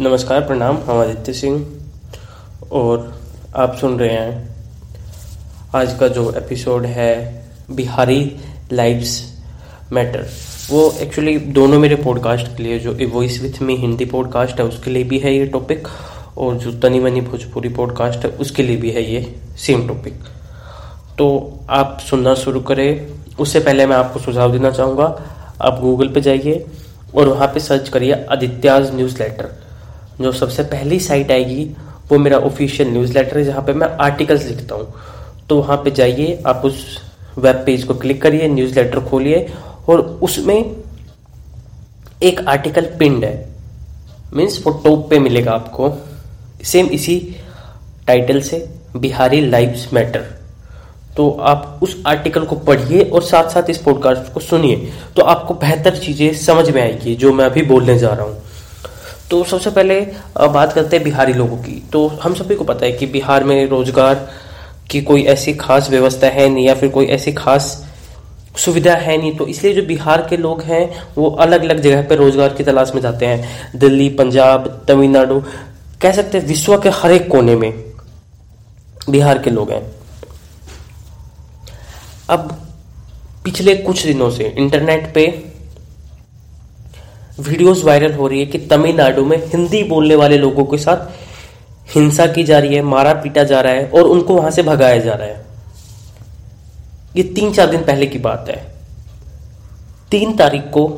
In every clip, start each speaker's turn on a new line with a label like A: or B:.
A: नमस्कार, प्रणाम, हम आदित्य सिंह और आप सुन रहे हैं। आज का जो एपिसोड है, बिहारी लाइव्स मैटर वो एक्चुअली दोनों मेरे पॉडकास्ट के लिए, जो voice with me Hindi podcast है, उसके लिए भी है ये टॉपिक और जो तनी मनी भोजपुरी पॉडकास्ट है, उसके लिए भी है ये सेम टॉपिक तो आप सुनना शुरू करें। उससे पहले मैं आपको सुझाव देना चाहूँगा। आप गूगल पे जाइए और वहाँ पे सर्च करिए आदित्याज न्यूज़ लेटर जो सबसे पहली साइट आएगी, वो मेरा ऑफिशियल न्यूज़ लेटर है, जहाँ पर मैं आर्टिकल्स लिखता हूँ। तो वहाँ पर जाइए, आप उस वेब पेज को क्लिक करिए न्यूज़ लेटर खोलिए, और उसमें एक आर्टिकल पिंड है। मीन्स वो टॉप पे मिलेगा आपको। सेम इसी टाइटल से बिहारी लाइव्स मैटर तो आप उस आर्टिकल को पढ़िए और साथ साथ इस पॉडकास्ट को सुनिए। तो आपको बेहतर चीज़ें समझ में आएगी, जो मैं अभी बोलने जा रहा हूँ। तो सबसे पहले बात करते हैं बिहारी लोगों की। तो हम सभी को पता है कि बिहार में रोज़गार की कोई ऐसी खास व्यवस्था है नहीं या फिर कोई ऐसी खास सुविधा है नहीं तो इसलिए जो बिहार के लोग हैं, वो अलग अलग जगह पर रोज़गार की तलाश में जाते हैं। दिल्ली, पंजाब, तमिलनाडु, कह सकते हैं विश्व के हर एक कोने में बिहार के लोग हैं। अब पिछले कुछ दिनों से इंटरनेट पे वीडियोस वायरल हो रही है कि तमिलनाडु में हिंदी बोलने वाले लोगों के साथ हिंसा की जा रही है, मारा पीटा जा रहा है और उनको वहाँ से भगाया जा रहा है। ये तीन चार दिन पहले की बात है। तीन तारीख को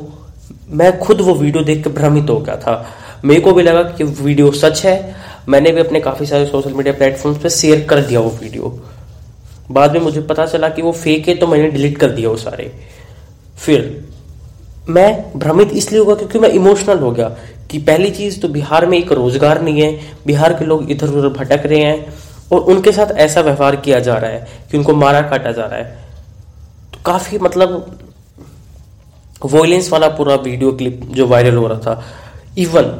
A: मैं खुद वो वीडियो देख के भ्रमित हो गया था। मेरे को भी लगा कि वीडियो सच है। मैंने भी अपने काफ़ी सारे सोशल मीडिया प्लेटफॉर्म्स पे शेयर कर दिया वो वीडियो। बाद में मुझे पता चला कि वो फेक है तो मैंने डिलीट कर दिया वो सारे। फिर मैं भ्रमित इसलिए हुआ क्योंकि मैं इमोशनल हो गया कि पहली चीज़ तो बिहार में एक रोज़गार नहीं है, बिहार के लोग इधर उधर भटक रहे हैं और उनके साथ ऐसा व्यवहार किया जा रहा है कि उनको मारा काटा जा रहा है। तो काफ़ी मतलब वॉयलेंस वाला पूरा वीडियो क्लिप जो वायरल हो रहा था। इवन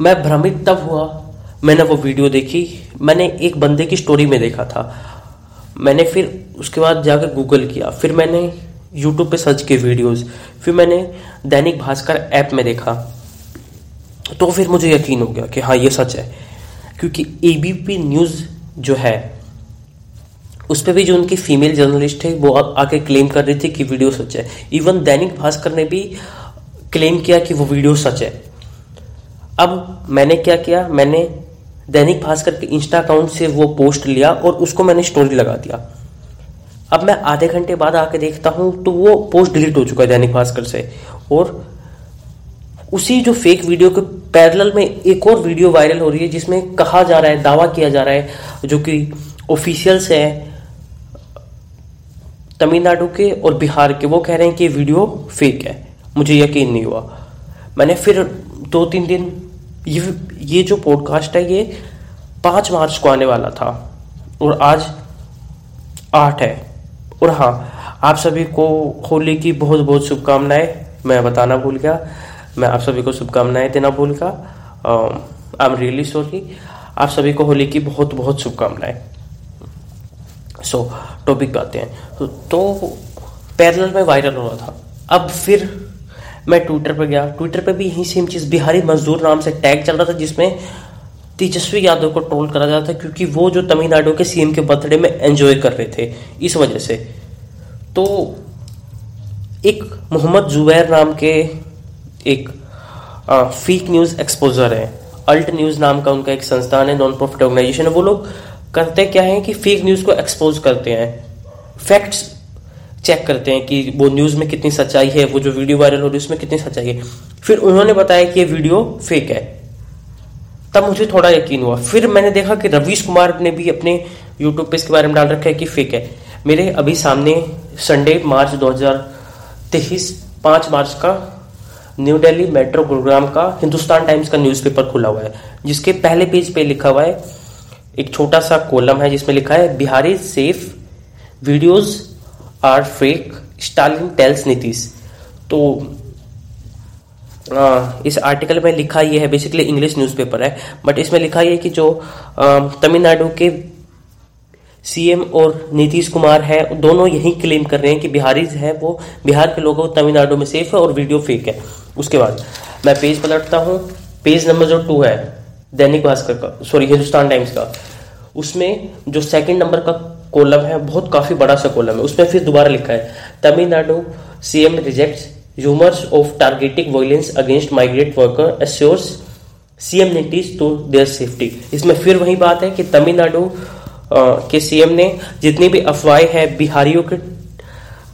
A: मैं भ्रमित तब हुआ, मैंने वो वीडियो देखी, मैंने एक बंदे की स्टोरी में देखा था। मैंने फिर उसके बाद जाकर गूगल किया, फिर मैंने यूट्यूब पे सर्च किए वीडियोस फिर मैंने दैनिक भास्कर ऐप में देखा तो फिर मुझे यकीन हो गया कि हाँ ये सच है। क्योंकि एबीपी न्यूज़ जो है, उस पर भी जो उनकी फीमेल जर्नलिस्ट है वो आके क्लेम कर रही थी कि वीडियो सच है। इवन दैनिक भास्कर ने भी क्लेम किया कि वो वीडियो सच है। अब मैंने क्या किया, मैंने दैनिक भास्कर के इंस्टा अकाउंट से वो पोस्ट लिया और उसको मैंने स्टोरी लगा दिया। अब मैं आधे घंटे बाद आके देखता हूँ तो वो पोस्ट डिलीट हो चुका है दैनिक भास्कर से। और उसी जो फेक वीडियो के पैरेलल में एक और वीडियो वायरल हो रही है, जिसमें कहा जा रहा है, दावा किया जा रहा है, जो कि ऑफिशियल्स हैं तमिलनाडु के और बिहार के। वो कह रहे हैं कि वीडियो फेक है। मुझे यकीन नहीं हुआ। मैंने फिर दो तीन दिन ये ये जो पॉडकास्ट है, ये पाँच मार्च को आने वाला था। और आज आठ है। और हाँ आप सभी को होली की बहुत बहुत शुभकामनाएँ। मैं बताना भूल गया। मैं आप सभी को शुभकामनाएँ देना भूल गया। आई एम रियली सॉरी आप सभी को होली की बहुत बहुत शुभकामनाएँ। सो टॉपिक आते हैं। तो, पैरेलल में वायरल हो रहा था। अब फिर मैं ट्विटर पर गया। ट्विटर पर भी यही सेम चीज़ बिहारी मजदूर नाम से टैग चल रहा था जिसमें तेजस्वी यादव को ट्रोल करा जाता था क्योंकि वो जो तमिलनाडु के सीएम के बर्थडे में एंजॉय कर रहे थे, इस वजह से। तो एक मोहम्मद जुबैर नाम के एक फेक न्यूज़ एक्सपोजर है। अल्ट न्यूज़ नाम का उनका एक संस्थान है नॉन प्रॉफिट ऑर्गेनाइजेशन है। वो लोग करते क्या है कि फेक न्यूज़ को एक्सपोज करते हैं। फैक्ट्स चेक करते हैं कि वो न्यूज़ में कितनी सच्चाई है, वो जो वीडियो वायरल हो रही है, उसमें कितनी सच्चाई है। फिर उन्होंने बताया कि ये वीडियो फेक है। तब मुझे थोड़ा यकीन हुआ। फिर मैंने देखा कि रवीश कुमार ने भी अपने यूट्यूब पे इसके बारे में डाल रखा है कि फेक है। मेरे अभी सामने संडे मार्च 2023 पाँच मार्च का न्यू दिल्ली मेट्रो गुरुग्राम का हिंदुस्तान टाइम्स का न्यूज़पेपर खुला हुआ है, जिसके पहले पेज पे लिखा हुआ है, एक छोटा सा कॉलम है जिसमें लिखा है, Bihari safe videos are fake Stalin tells Nitish तो इस आर्टिकल में लिखा ये है बेसिकली इंग्लिश न्यूज़पेपर है बट इसमें लिखा ये कि जो तमिलनाडु के सीएम और नीतीश कुमार है, दोनों यही क्लेम कर रहे हैं कि बिहारी है, वो बिहार के लोगों तमिलनाडु में सेफ़ है और वीडियो फेक है। उसके बाद, मैं पेज पलटता हूँ पेज नंबर जो टू है, दैनिक भास्कर का सॉरी हिंदुस्तान टाइम्स का। उसमें जो सेकंड नंबर का कॉलम है, बहुत काफ़ी बड़ा सा कॉलम है, उसमें फिर दोबारा लिखा है, Tamil Nadu CM rejects rumours of targeting violence against migrate worker assures CM Nitish to their safety इसमें फिर वही बात है कि तमिलनाडु के सीएम ने जितनी भी अफवाहें हैं बिहारियों के,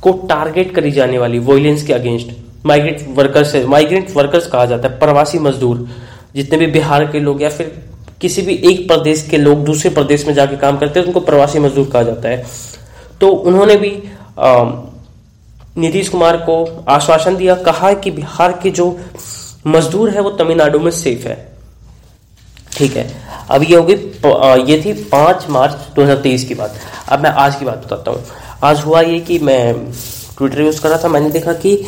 A: को टारगेट करी जाने वाली वॉयलेंस के अगेंस्ट माइग्रेट वर्कर्स है माइग्रेंट वर्कर्स कहा जाता है, प्रवासी मजदूर, जितने भी बिहार के लोग या फिर किसी भी एक प्रदेश के लोग दूसरे प्रदेश में जाके काम करते हैं, उनको प्रवासी मजदूर कहा जाता है। तो उन्होंने भी नीतीश कुमार को आश्वासन दिया, कहा कि बिहार के जो मजदूर है वो तमिलनाडु में सेफ़ है। ठीक है। अब ये होगी ये थी पाँच मार्च 2023 की बात। अब मैं आज की बात बताता हूँ। आज हुआ ये कि मैं ट्विटर यूज़ कर रहा था, मैंने देखा कि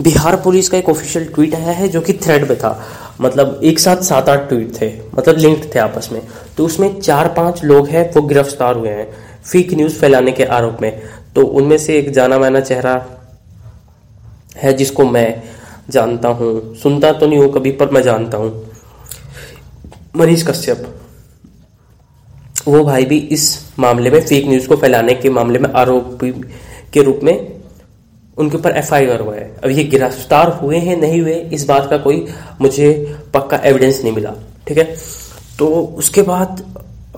A: बिहार पुलिस का एक ऑफिशियल ट्वीट आया है जो कि थ्रेड पे था। मतलब एक साथ सात आठ ट्वीट थे मतलब लिंक्ड थे आपस में। तो उसमें चार पाँच लोग हैं, वो गिरफ़्तार हुए हैं फेक न्यूज़ फैलाने के आरोप में। तो उनमें से एक जाना माना चेहरा है जिसको मैं जानता हूँ। सुनता तो नहीं हूँ कभी पर मैं जानता हूँ। मनीष कश्यप वो भाई भी इस मामले में फेक न्यूज़ को फैलाने के मामले में आरोपी के रूप में उनके ऊपर एफ़ आई आर हुआ है। अब ये गिरफ़्तार हुए हैं नहीं हुए इस बात का कोई मुझे पक्का एविडेंस नहीं मिला ठीक है? तो उसके बाद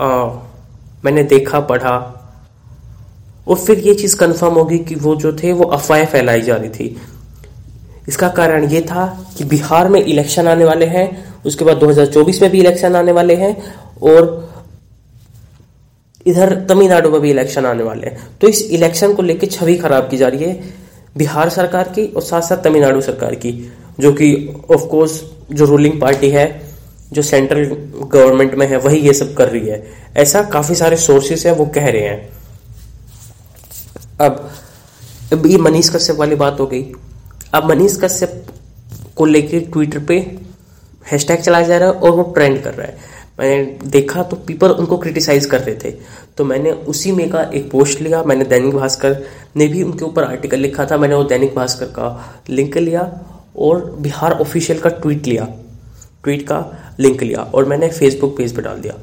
A: आ, मैंने देखा पढ़ा और फिर ये चीज़ कंफर्म होगी कि वो जो थे वो अफवाहें फैलाई जा रही थी। इसका कारण ये था कि बिहार में इलेक्शन आने वाले हैं, उसके बाद 2024 में भी इलेक्शन आने वाले हैं और इधर तमिलनाडु में भी इलेक्शन आने वाले हैं। तो इस इलेक्शन को लेकर छवि खराब की जा रही है बिहार सरकार की और साथ साथ तमिलनाडु सरकार की, जो कि ऑफ़ कोर्स जो रूलिंग पार्टी है, जो सेंट्रल गवर्नमेंट में है, वही ये सब कर रही है। ऐसा काफ़ी सारे सोर्सेस हैं, वो कह रहे हैं। अब अब ये मनीष कश्यप वाली बात हो गई। अब मनीष कश्यप को लेकर ट्विटर पे हैशटैग चलाया जा रहा है और वो ट्रेंड कर रहा है। मैंने देखा तो पीपल उनको क्रिटिसाइज कर रहे थे। तो मैंने उसी में का एक पोस्ट लिया मैंने दैनिक भास्कर ने भी उनके ऊपर आर्टिकल लिखा था मैंने वो दैनिक भास्कर का लिंक लिया और बिहार ऑफिशियल का ट्वीट लिया। ट्वीट का लिंक लिया और मैंने फेसबुक पेज पर डाल दिया।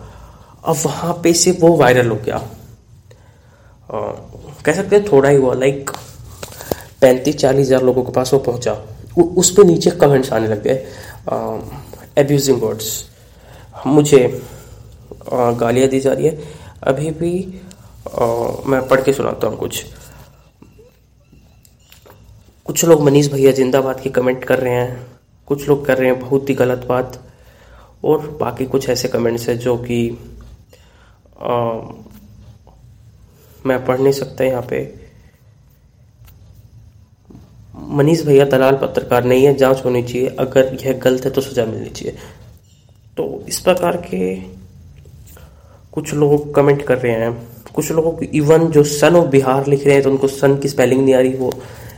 A: अब वहाँ पे से वो वायरल हो गया। आ, कह सकते हैं थोड़ा ही हुआ लाइक पैंतीस चालीस हज़ार लोगों के पास वो पहुँचा। उस पर नीचे कमेंट्स आने लग गए एब्यूजिंग वर्ड्स मुझे गालियाँ दी जा रही है। अभी भी आ, मैं पढ़ के सुनाता हूँ कुछ। कुछ लोग मनीष भैया जिंदाबाद की कमेंट कर रहे हैं। कुछ लोग कर रहे हैं बहुत ही गलत बात। और बाकी कुछ ऐसे कमेंट्स हैं जो कि मैं पढ़ नहीं सकता यहाँ पे। मनीष भैया दलाल पत्रकार नहीं है, जाँच होनी चाहिए। अगर यह गलत है तो सजा मिलनी चाहिए। तो इस प्रकार के कुछ लोग कमेंट कर रहे हैं। कुछ लोगों इवन जो सन ऑफ़ बिहार लिख रहे हैं तो उनको सन की स्पेलिंग नहीं आ रही, वो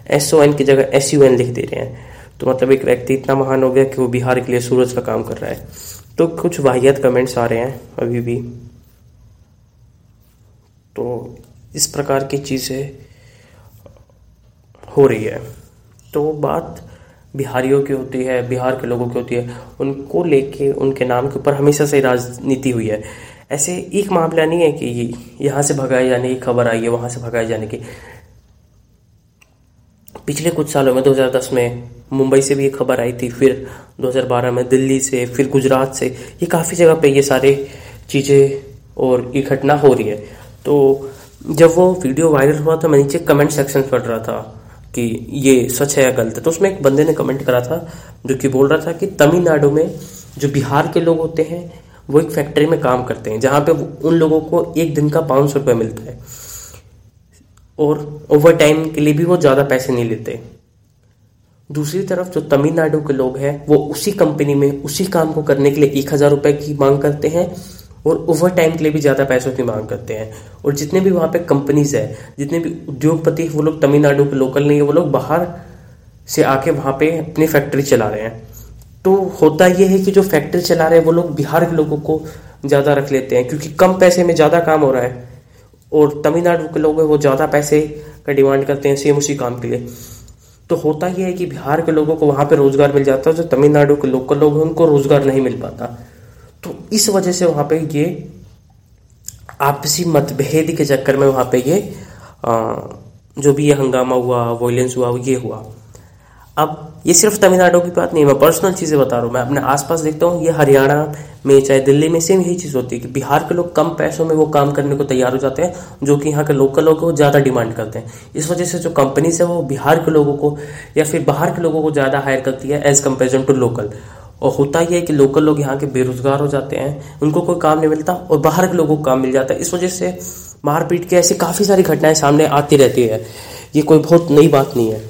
A: एस ओ एन की जगह एस यू एन लिख दे रहे हैं। तो मतलब एक व्यक्ति इतना महान हो गया कि वो बिहार के लिए सूरज का काम कर रहा है। तो कुछ वाहियात कमेंट्स आ रहे हैं अभी भी। तो इस प्रकार की चीज़ें हो रही है। तो बात बिहारियों की होती है, बिहार के लोगों की होती है। उनको लेके, उनके नाम के ऊपर हमेशा से राजनीति हुई है। ऐसे एक मामला नहीं है कि यहाँ से भगाए जाने की खबर आई है, वहाँ से भगाए जाने की। पिछले कुछ सालों में 2010 में मुंबई से भी एक खबर आई थी, फिर 2012 में दिल्ली से, फिर गुजरात से। ये काफ़ी जगह पे ये सारे चीज़ें और ये घटना हो रही है। तो जब वो वीडियो वायरल हुआ था, मैं नीचे कमेंट सेक्शन पढ़ रहा था। कि ये सच है या गलत है। तो उसमें एक बंदे ने कमेंट करा था, जो कि बोल रहा था कि तमिलनाडु में जो बिहार के लोग होते हैं, वो एक फैक्ट्री में काम करते हैं, जहाँ पे उन लोगों को एक दिन का पाँच सौ रुपये मिलता है। और ओवर टाइम के लिए भी वो ज़्यादा पैसे नहीं लेते। दूसरी तरफ़ जो तमिलनाडु के लोग हैं, वो उसी कंपनी में, उसी काम को करने के लिए एक हज़ार रुपए की मांग करते हैं और ओवर टाइम के लिए भी ज़्यादा पैसों की मांग करते हैं। और जितने भी वहाँ पे कंपनीज़ है, जितने भी उद्योगपति वो लोग तमिलनाडु के लोकल नहीं है, वो लोग बाहर से आके वहाँ पे अपनी फैक्ट्री चला रहे हैं। तो होता यह है कि जो फैक्ट्री चला रहे हैं, वो लोग बिहार के लोगों को ज़्यादा रख लेते हैं, क्योंकि कम पैसे में ज़्यादा काम हो रहा है। और तमिलनाडु के लोग हैं, वो ज़्यादा पैसे का डिमांड करते हैं, सेम उसी काम के लिए। तो होता यह है कि बिहार के लोगों को वहाँ पे रोज़गार मिल जाता है, जो तमिलनाडु के लोकल लोग हैं, उनको रोज़गार नहीं मिल पाता। तो इस वजह से वहाँ पे ये आपसी मतभेद के चक्कर में वहाँ पे ये आ, जो भी ये हंगामा हुआ वॉयलेंस हुआ ये हुआ। अब ये सिर्फ़ तमिलनाडु की बात नहीं मैं पर्सनल चीज़ें बता रहा हूँ। मैं अपने आसपास देखता हूँ ये हरियाणा में चाहे दिल्ली में सेम यही चीज़ होती है कि बिहार के लोग कम पैसों में वो काम करने को तैयार हो जाते हैं जो कि यहाँ के लोकल लोग ज़्यादा डिमांड करते हैं। इस वजह से जो कंपनीज़ है वो बिहार के लोगों को या फिर बाहर के लोगों को ज़्यादा हायर करती है एज कम्पेरिजन टू लोकल और होता ही है कि लोकल लोग यहाँ के बेरोजगार हो जाते हैं, उनको कोई काम नहीं मिलता और बाहर के लोगों को काम मिल जाता है। इस वजह से मारपीट की ऐसी काफ़ी सारी घटनाएँ सामने आती रहती है। ये कोई बहुत नई बात नहीं है।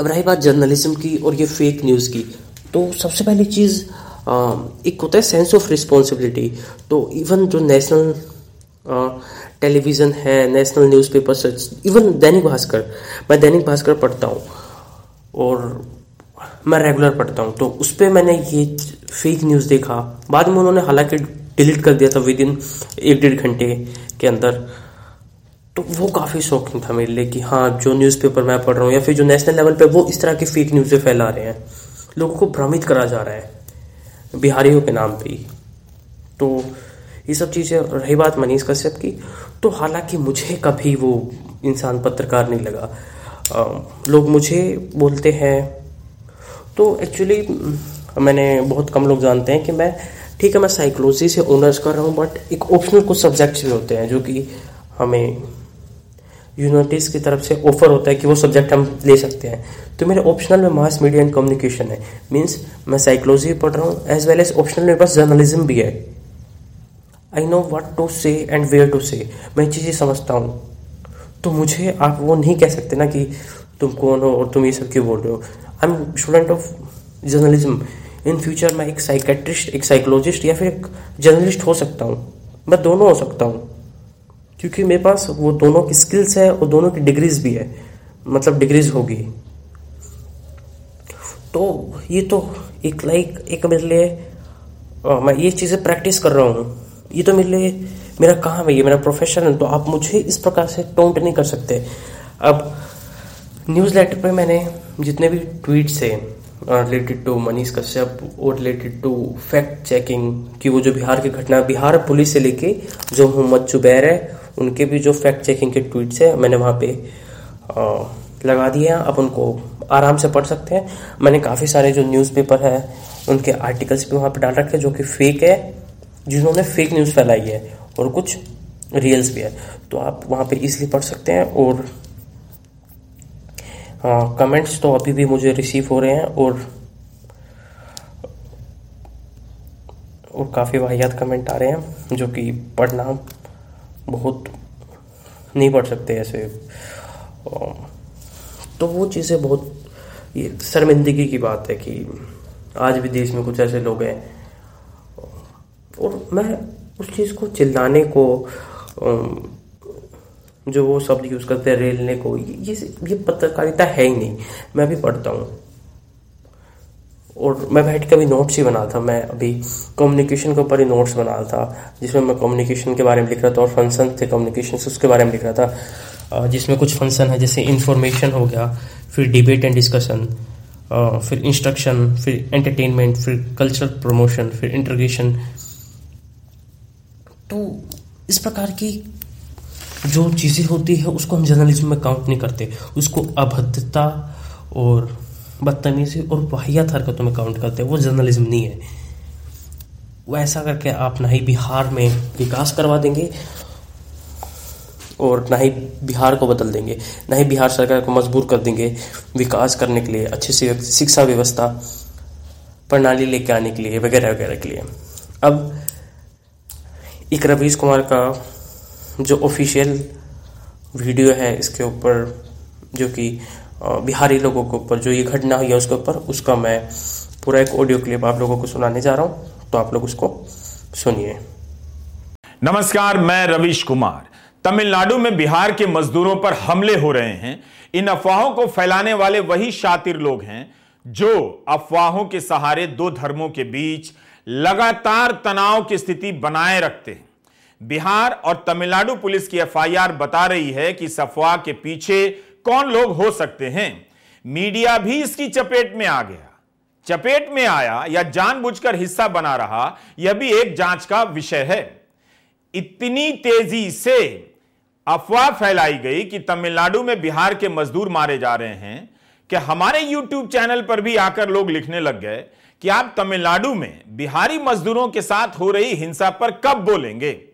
A: अब रही बात जर्नलिज्म की और ये फेक न्यूज़ की। तो सबसे पहली चीज़ एक होता है सेंस ऑफ़ रिस्पॉन्सिबिलिटी तो इवन जो नेशनल टेलीविज़न है national newspaper even Dainik Bhaskar, मैं दैनिक भास्कर पढ़ता हूँ। और मैं रेगुलर पढ़ता हूँ। तो उस पर मैंने ये फेक न्यूज़ देखा। बाद में उन्होंने हालाँकि डिलीट कर दिया था विद इन एक डेढ़ घंटे के अंदर। तो वो काफ़ी शौकिंग था मेरे लिए कि हाँ जो न्यूज़पेपर मैं पढ़ रहा हूँ या फिर जो नेशनल लेवल पे वो इस तरह की फेक न्यूज़ें फैला रहे हैं। लोगों को भ्रमित करा जा रहा है। बिहारियों के नाम पे ही। तो ये सब चीज़ें रही बात मनीष कश्यप की। तो हालाँकि मुझे कभी वो इंसान पत्रकार नहीं लगा। आ, लोग मुझे बोलते हैं तो एक्चुअली मैंने बहुत कम लोग जानते हैं कि मैं, ठीक है, मैं साइकोलॉजी से ऑनर्स कर रहा हूँ बट एक ऑप्शनल कुछ सब्जेक्ट्स भी होते हैं जो कि हमें यूनिवर्सिटीज़ की तरफ़ से ऑफ़र होता है कि वो सब्जेक्ट हम ले सकते हैं। तो मेरे ऑप्शनल में मास मीडिया एंड कम्युनिकेशन है। मीन्स मैं साइकोलॉजी पढ़ रहा हूँ एज वेल एज ऑप्शनल मेरे पास जर्नलिज्म भी है। I know what to say and where to say मैं चीज़ें समझता हूँ। तो मुझे आप वो नहीं कह सकते ना कि तुम कौन हो और तुम ये सब क्यों बोल रहे हो। I am student of journalism in future मैं एक साइकेट्रिस्ट एक साइकोलॉजिस्ट या फिर एक जर्नलिस्ट हो सकता हूँ। मैं दोनों हो सकता हूँ। क्योंकि मेरे पास वो दोनों की स्किल्स है और दोनों की डिग्रीज भी है। मतलब डिग्रीज होगी। तो ये तो एक लाइक एक मेरे लिए मैं ये चीज़ें प्रैक्टिस कर रहा हूँ। ये तो मेरे लिए मेरा काम है, ये मेरा प्रोफेशन है। तो आप मुझे इस प्रकार से टोंट नहीं कर सकते। अब न्यूज़ लेटर पर मैंने जितने भी ट्वीट्स है रिलेटेड टू मनीष कश्यप और रिलेटेड टू फैक्ट चेकिंग कि वो जो बिहार की घटना बिहार पुलिस से लेके जो मोहम्मद जुबैर है उनके भी जो फैक्ट चेकिंग के ट्वीट्स है मैंने वहाँ पे आ, लगा दिए हैं। आप उनको आराम से पढ़ सकते हैं। मैंने काफ़ी सारे जो न्यूज़पेपर है उनके आर्टिकल्स भी वहाँ पे डाल रखे हैं जो कि फेक है जिन्होंने फेक न्यूज़ फैलाई है और कुछ रियल्स भी है। तो आप वहाँ पे इजीली पढ़ सकते हैं और कमेंट्स तो अभी भी मुझे रिसीव हो रहे हैं और और काफ़ी वाहियात कमेंट आ रहे हैं, जो कि पढ़ना बहुत नहीं पढ़ सकते ऐसे। तो वो चीज़ें बहुत ये शर्मिंदगी की बात है कि आज भी देश में कुछ ऐसे लोग हैं। और मैं उस चीज़ को चिल्लाने को जो वो शब्द यूज़ करते हैं, रेलने को, ये ये पत्रकारिता है ही नहीं। मैं भी पढ़ता हूँ। और मैं बैठ के अभी नोट्स ही बना था। मैं अभी कम्युनिकेशन के ऊपर ही नोट्स बना रहा था, जिसमें मैं कम्युनिकेशन के बारे में लिख रहा था और फ़ंक्शन थे कम्युनिकेशन उसके बारे में लिख रहा था। जिसमें कुछ फ़ंक्शन है, जैसे इन्फॉर्मेशन हो गया, फिर डिबेट एंड डिस्कशन फिर इंस्ट्रक्शन फिर एंटरटेनमेंट फिर कल्चरल प्रमोशन फिर इंटरग्रेशन तो इस प्रकार की जो चीज़ें होती है, उसको हम जर्नलिज्म में काउंट नहीं करते। उसको अभद्रता और बदतमीजी और वाहियात हरकतों में काउंट करते हैं। वो जर्नलिज्म नहीं है। वो ऐसा करके आप ना ही बिहार में विकास करवा देंगे और ना ही बिहार को बदल देंगे। ना ही बिहार सरकार को मजबूर कर देंगे विकास करने के लिए, अच्छे से शिक्षा व्यवस्था, प्रणाली लेके आने के लिए वगैरह वगैरह के लिए। अब एक रवीश कुमार का जो ऑफिशियल वीडियो है इसके ऊपर, जो कि बिहारी लोगों के ऊपर जो ये घटना हुई है उसके ऊपर, उसका मैं पूरा एक ऑडियो क्लिप आप लोगों को सुनाने जा रहा हूँ तो आप लोग उसको सुनिए।
B: नमस्कार, मैं रविश कुमार। तमिलनाडु में बिहार के मजदूरों पर हमले हो रहे हैं। इन अफवाहों को फैलाने वाले वही शातिर लोग हैं, जो अफवाहों के सहारे दो धर्मों के बीच लगातार तनाव की स्थिति बनाए रखते हैं। बिहार और तमिलनाडु पुलिस की एफआईआर बता रही है कि इस अफवाह के पीछे कौन लोग हो सकते हैं। मीडिया भी इसकी चपेट में आ गया। चपेट में आया या जानबूझकर हिस्सा बना रहा, यह भी एक जाँच का विषय है। इतनी तेज़ी से अफवाह फैलाई गई कि तमिलनाडु में बिहार के मजदूर मारे जा रहे हैं कि हमारे यूट्यूब चैनल पर भी आकर लोग लिखने लग गए कि आप तमिलनाडु में बिहारी मजदूरों के साथ हो रही हिंसा पर कब बोलेंगे।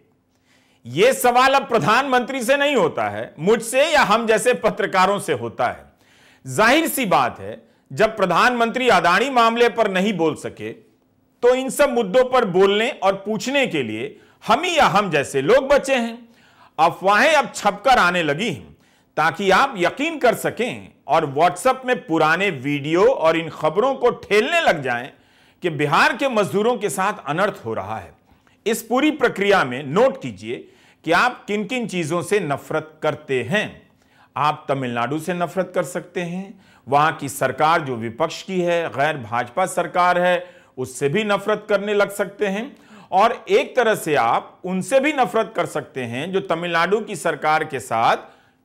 B: यह सवाल अब प्रधानमंत्री से नहीं होता है, मुझसे या हम जैसे पत्रकारों से होता है। ज़ाहिर सी बात है, जब प्रधानमंत्री अदाणी मामले पर नहीं बोल सके तो इन सब मुद्दों पर बोलने और पूछने के लिए हम ही या हम जैसे लोग बचे हैं। अफवाहें अब छपकर आने लगी हैं, ताकि आप यकीन कर सकें और व्हाट्सएप में पुराने वीडियो और इन खबरों को ठेलने लग जाएँ कि बिहार के मजदूरों के साथ अनर्थ हो रहा है। इस पूरी प्रक्रिया में नोट कीजिए कि आप किन किन चीज़ों से नफरत करते हैं? आप तमिलनाडु से नफरत कर सकते हैं। वहाँ की सरकार जो विपक्ष की है, गैर भाजपा सरकार है, उससे भी नफरत करने लग सकते हैं। और एक तरह से आप उनसे भी नफरत कर सकते हैं जो तमिलनाडु की सरकार के साथ,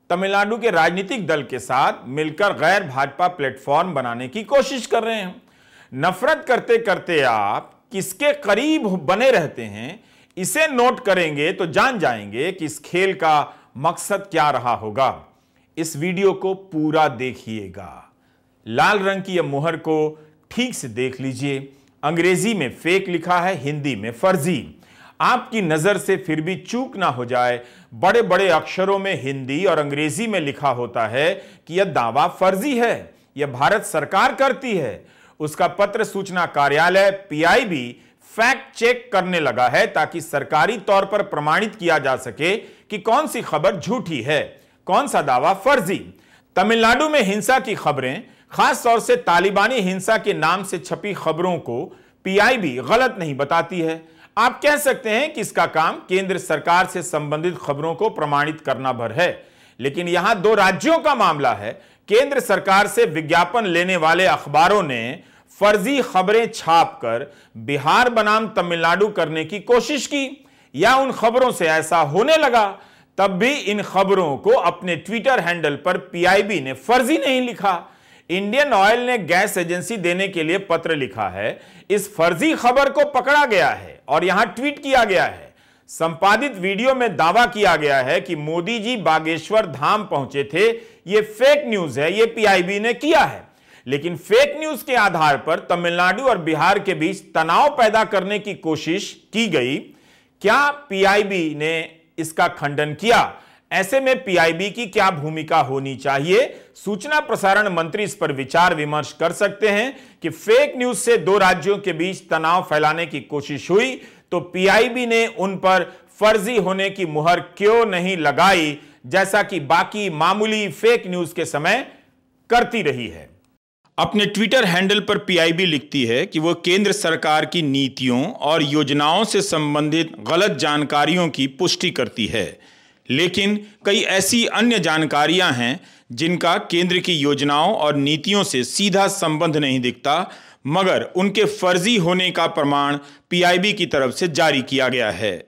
B: तमिलनाडु के राजनीतिक दल के साथ मिलकर गैर भाजपा प्लेटफॉर्म बनाने की कोशिश कर रहे हैं। नफरत करते करते आप किसके करीब बने रहते हैं इसे नोट करेंगे तो जान जाएँगे कि इस खेल का मकसद क्या रहा होगा। इस वीडियो को पूरा देखिएगा। लाल रंग की यह मुहर को ठीक से देख लीजिए। अंग्रेज़ी में फेक लिखा है, हिंदी में फर्जी। आपकी नज़र से फिर भी चूक ना हो जाए। बड़े बड़े अक्षरों में हिंदी और अंग्रेज़ी में लिखा होता है कि यह दावा फर्जी है, यह भारत सरकार करती है। उसका पत्र सूचना कार्यालय पीआईबी फैक्ट चेक करने लगा है ताकि सरकारी तौर पर प्रमाणित किया जा सके कि कौन सी खबर झूठी है, कौन सा दावा फर्जी। तमिलनाडु में हिंसा की खबरें खास तौर से तालिबानी हिंसा के नाम से छपी खबरों को पीआईबी गलत नहीं बताती है। आप कह सकते हैं कि इसका काम केंद्र सरकार से संबंधित खबरों को प्रमाणित करना भर है, लेकिन यहाँ दो राज्यों का मामला है। केंद्र सरकार से विज्ञापन लेने वाले अखबारों ने फर्जी खबरें छापकर बिहार बनाम तमिलनाडु करने की कोशिश की, या उन खबरों से ऐसा होने लगा, तब भी इन खबरों को अपने ट्विटर हैंडल पर पीआईबी ने फर्जी नहीं लिखा। इंडियन ऑयल ने गैस एजेंसी देने के लिए पत्र लिखा है। इस फर्जी खबर को पकड़ा गया है और यहाँ ट्वीट किया गया है। संपादित वीडियो में दावा किया गया है कि मोदी जी बागेश्वर धाम पहुँचे थे। यह फेक न्यूज़ है यह पीआईबी ने किया है। लेकिन फेक न्यूज़ के आधार पर तमिलनाडु और बिहार के बीच तनाव पैदा करने की कोशिश की गई। क्या पीआईबी ने इसका खंडन किया? ऐसे में पीआईबी की क्या भूमिका होनी चाहिए? सूचना प्रसारण मंत्री इस पर विचार विमर्श कर सकते हैं कि फेक न्यूज़ से दो राज्यों के बीच तनाव फैलाने की कोशिश हुई तो पीआईबी ने उन पर फर्जी होने की मुहर क्यों नहीं लगाई, जैसा कि बाकी मामूली फेक न्यूज़ के समय करती रही है।
C: अपने ट्विटर हैंडल पर पीआईबी लिखती है कि वह केंद्र सरकार की नीतियों और योजनाओं से संबंधित गलत जानकारियों की पुष्टि करती है। लेकिन कई ऐसी अन्य जानकारियाँ हैं जिनका केंद्र की योजनाओं और नीतियों से सीधा संबंध नहीं दिखता, मगर उनके फर्जी होने का प्रमाण पीआईबी की तरफ़ से जारी किया गया है।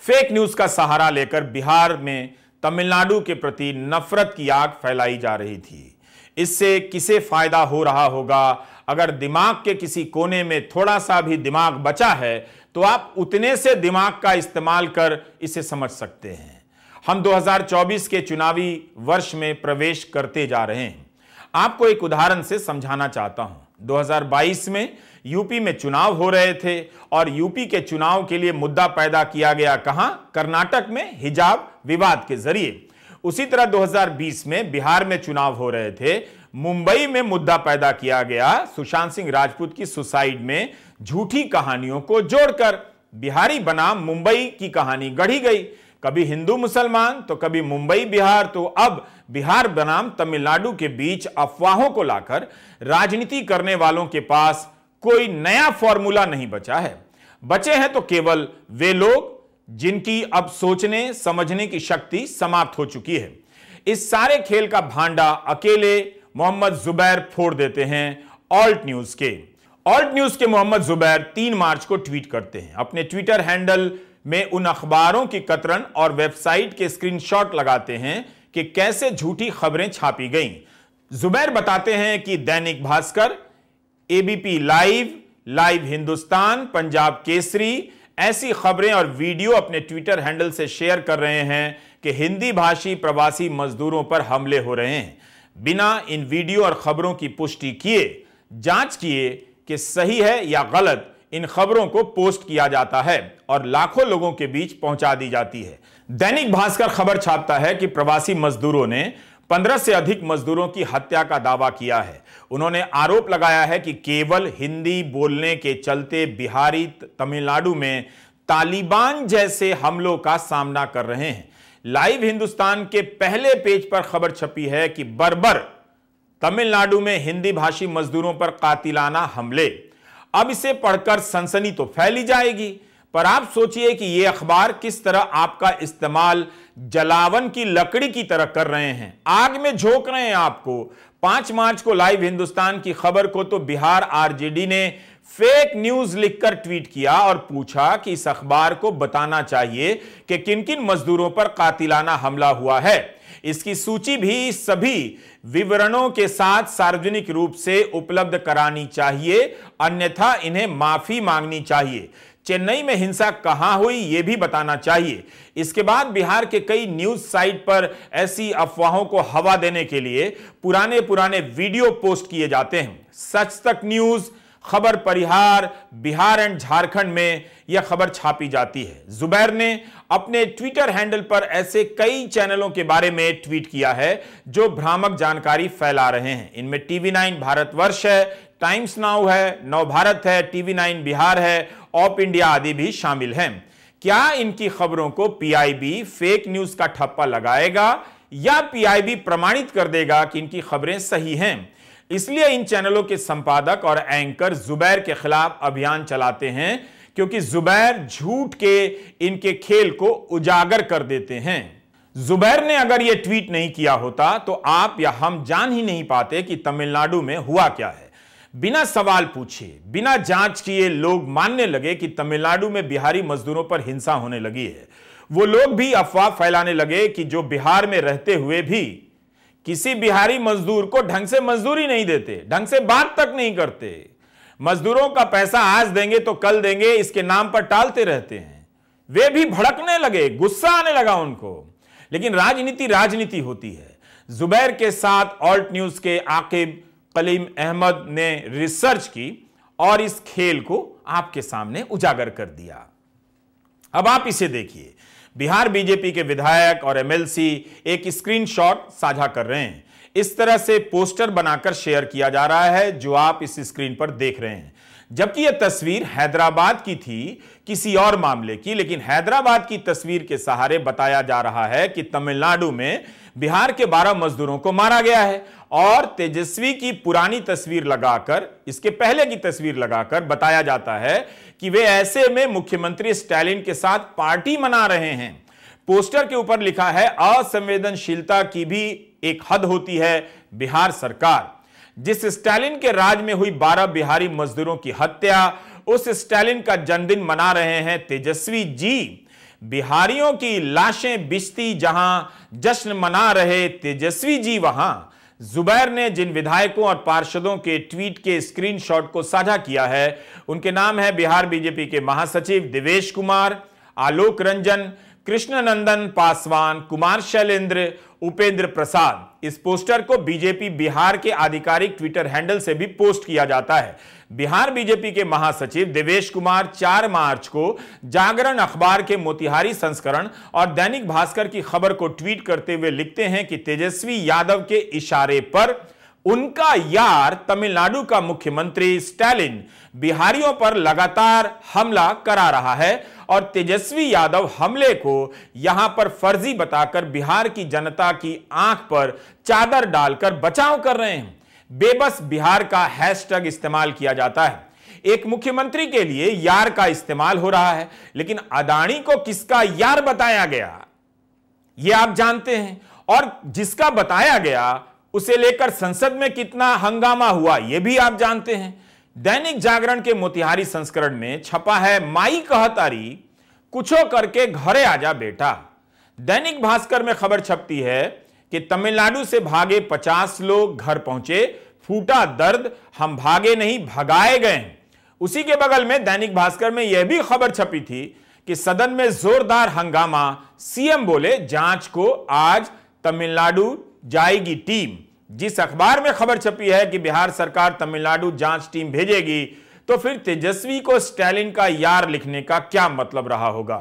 B: फेक न्यूज़ का सहारा लेकर बिहार में तमिलनाडु के प्रति नफरत की आग फैलाई जा रही थी। इससे किसे फ़ायदा हो रहा होगा? अगर दिमाग के किसी कोने में थोड़ा सा भी दिमाग बचा है तो आप उतने से दिमाग का इस्तेमाल कर इसे समझ सकते हैं। हम 2024 के चुनावी वर्ष में प्रवेश करते जा रहे हैं। आपको एक उदाहरण से समझाना चाहता हूँ। 2022 में यूपी में चुनाव हो रहे थे और यूपी के चुनाव के लिए मुद्दा पैदा किया गया कहाँ? कर्नाटक में हिजाब विवाद के ज़रिए। उसी तरह 2020 में बिहार में चुनाव हो रहे थे। मुंबई में मुद्दा पैदा किया गया। सुशांत सिंह राजपूत की सुसाइड में झूठी कहानियों को जोड़कर बिहारी बनाम मुंबई की कहानी गढ़ी गई। कभी हिंदू मुसलमान तो कभी मुंबई बिहार। तो अब बिहार बनाम तमिलनाडु के बीच अफवाहों को लाकर राजनीति करने वालों के पास कोई नया फॉर्मूला नहीं बचा है। बचे हैं तो केवल वे लोग जिनकी अब सोचने, समझने की शक्ति समाप्त हो चुकी है। इस सारे खेल का भांडा अकेले मोहम्मद जुबैर फोड़ देते हैं ऑल्ट न्यूज़ के। ऑल्ट न्यूज़ के मोहम्मद जुबैर तीन मार्च को ट्वीट करते हैं। अपने ट्विटर हैंडल में उन अखबारों की कतरन और वेबसाइट के स्क्रीनशॉट लगाते हैं कि कैसे झूठी खबरें छापी गईं। जुबैर बताते हैं कि Dainik Bhaskar ABP live live Hindustan Punjab Kesari ऐसी खबरें और वीडियो अपने ट्विटर हैंडल से शेयर कर रहे हैं कि हिंदी भाषी प्रवासी मजदूरों पर हमले हो रहे हैं। बिना इन वीडियो और खबरों की पुष्टि किए, जाँच किए कि सही है या गलत, इन खबरों को पोस्ट किया जाता है और लाखों लोगों के बीच पहुँचा दी जाती है। दैनिक भास्कर खबर छापता है कि प्रवासी मजदूरों ने पंद्रह से अधिक मजदूरों की हत्या का दावा किया है। उन्होंने आरोप लगाया है कि केवल हिंदी बोलने के चलते बिहारी तमिलनाडु में तालिबान जैसे हमलों का सामना कर रहे हैं। लाइव हिंदुस्तान के पहले पेज पर खबर छपी है कि बर्बर तमिलनाडु में हिंदी भाषी मजदूरों पर कातिलाना हमले। अब इसे पढ़कर सनसनी तो फैली जाएगी, पर आप सोचिए कि यह अखबार किस तरह आपका इस्तेमाल जलावन की लकड़ी की तरह कर रहे हैं। आग में झोंक रहे हैं आपको पाँच मार्च को लाइव हिंदुस्तान की खबर को तो बिहार आरजेडी ने फेक न्यूज़ लिखकर ट्वीट किया और पूछा कि इस अखबार को बताना चाहिए कि किन किन मजदूरों पर कातिलाना हमला हुआ है। इसकी सूची भी सभी विवरणों के साथ सार्वजनिक रूप से उपलब्ध करानी चाहिए, अन्यथा इन्हें माफ़ी मांगनी चाहिए। चेन्नई में हिंसा कहाँ हुई यह भी बताना चाहिए। इसके बाद बिहार के कई न्यूज़ साइट पर ऐसी अफवाहों को हवा देने के लिए पुराने पुराने वीडियो पोस्ट किए जाते हैं। सच तक न्यूज़, खबर परिहार, बिहार एंड झारखंड में यह खबर छापी जाती है। जुबैर ने अपने ट्विटर हैंडल पर ऐसे कई चैनलों के बारे में ट्वीट किया है, जो भ्रामक जानकारी फैला रहे हैं। इनमें टीवी नाइन भारतवर्ष है टाइम्स नाउ है नव भारत है, टीवी नाइन बिहार है, ऑप इंडिया आदि भी शामिल हैं। क्या इनकी खबरों को पीआईबी फेक न्यूज़ का ठप्पा लगाएगा या पीआईबी प्रमाणित कर देगा कि इनकी खबरें सही हैं? इसलिए इन चैनलों के संपादक और एंकर जुबैर के खिलाफ अभियान चलाते हैं, क्योंकि जुबैर झूठ के इनके खेल को उजागर कर देते हैं। जुबैर ने अगर यह ट्वीट नहीं किया होता तो आप या हम जान ही नहीं पाते कि तमिलनाडु में हुआ क्या है। बिना सवाल पूछे, बिना जाँच किए लोग मानने लगे कि तमिलनाडु में बिहारी मजदूरों पर हिंसा होने लगी है। वो लोग भी अफवाह फैलाने लगे कि जो बिहार में रहते हुए भी किसी बिहारी मजदूर को ढंग से मजदूरी नहीं देते, ढंग से बात तक नहीं करते। मजदूरों का पैसा आज देंगे तो कल देंगे, इसके नाम पर टालते रहते हैं। वे भी भड़कने लगे, गुस्सा आने लगा उनको। लेकिन राजनीति राजनीति होती है। जुबैर के साथ ऑल्ट न्यूज़ के आकिब कलीम अहमद ने रिसर्च की और इस खेल को आपके सामने उजागर कर दिया। अब आप इसे देखिए। बिहार बीजेपी के विधायक और एमएलसी एक स्क्रीनशॉट साझा कर रहे हैं। इस तरह से पोस्टर बनाकर शेयर किया जा रहा है जो आप इस स्क्रीन पर देख रहे हैं। जबकि यह तस्वीर हैदराबाद की थी, किसी और मामले की। लेकिन हैदराबाद की तस्वीर के सहारे बताया जा रहा है कि तमिलनाडु में बिहार के 12 मजदूरों को मारा गया है और तेजस्वी की पुरानी तस्वीर लगाकर, इसके पहले की तस्वीर लगाकर बताया जाता है कि वे ऐसे में मुख्यमंत्री स्टैलिन के साथ पार्टी मना रहे हैं। पोस्टर के ऊपर लिखा है, असंवेदनशीलता की भी एक हद होती है बिहार सरकार। जिस स्टैलिन के राज में हुई 12 बिहारी मजदूरों की हत्या, उस स्टैलिन का जन्मदिन मना रहे हैं तेजस्वी जी। बिहारियों की लाशें बिछती जहाँ जश्न मना रहे तेजस्वी जी वहाँ। जुबैर ने जिन विधायकों और पार्षदों के ट्वीट के स्क्रीनशॉट को साझा किया है, उनके नाम है बिहार बीजेपी के महासचिव देवेश कुमार, आलोक रंजन कृष्णनंदन पासवान, कुमार शैलेंद्र, उपेंद्र प्रसाद। इस पोस्टर को बीजेपी बिहार के आधिकारिक ट्विटर हैंडल से भी पोस्ट किया जाता है। बिहार बीजेपी के महासचिव देवेश कुमार 4 मार्च को जागरण अखबार के मोतिहारी संस्करण और दैनिक भास्कर की खबर को ट्वीट करते हुए लिखते हैं कि तेजस्वी यादव के इशारे पर, उनका यार तमिलनाडु का मुख्यमंत्री स्टैलिन बिहारियों पर लगातार हमला करा रहा है और तेजस्वी यादव हमले को यहाँ पर फर्जी बताकर बिहार की जनता की आँख पर चादर डालकर बचाव कर रहे हैं। बेबस बिहार का हैशटैग इस्तेमाल किया जाता है। एक मुख्यमंत्री के लिए यार का इस्तेमाल हो रहा है, लेकिन अदाणी को किसका यार बताया गया? यह आप जानते हैं। और जिसका बताया गया, उसे लेकर संसद में कितना हंगामा हुआ यह भी आप जानते हैं। दैनिक जागरण के मोतिहारी संस्करण में छपा है, माई कहतारी कुछो करके घरे आजा बेटा। दैनिक भास्कर में खबर छपती है कि तमिलनाडु से भागे 50 लोग घर पहुँचे, फूटा दर्द, हम भागे नहीं, भगाए गए। उसी के बगल में दैनिक भास्कर में यह भी खबर छपी थी कि सदन में जोरदार हंगामा, सीएम बोले, जाँच को आज तमिलनाडु जाएगी टीम। जिस अखबार में खबर छपी है कि बिहार सरकार तमिलनाडु जाँच टीम भेजेगी तो फिर तेजस्वी को स्टैलिन का यार लिखने का क्या मतलब रहा होगा?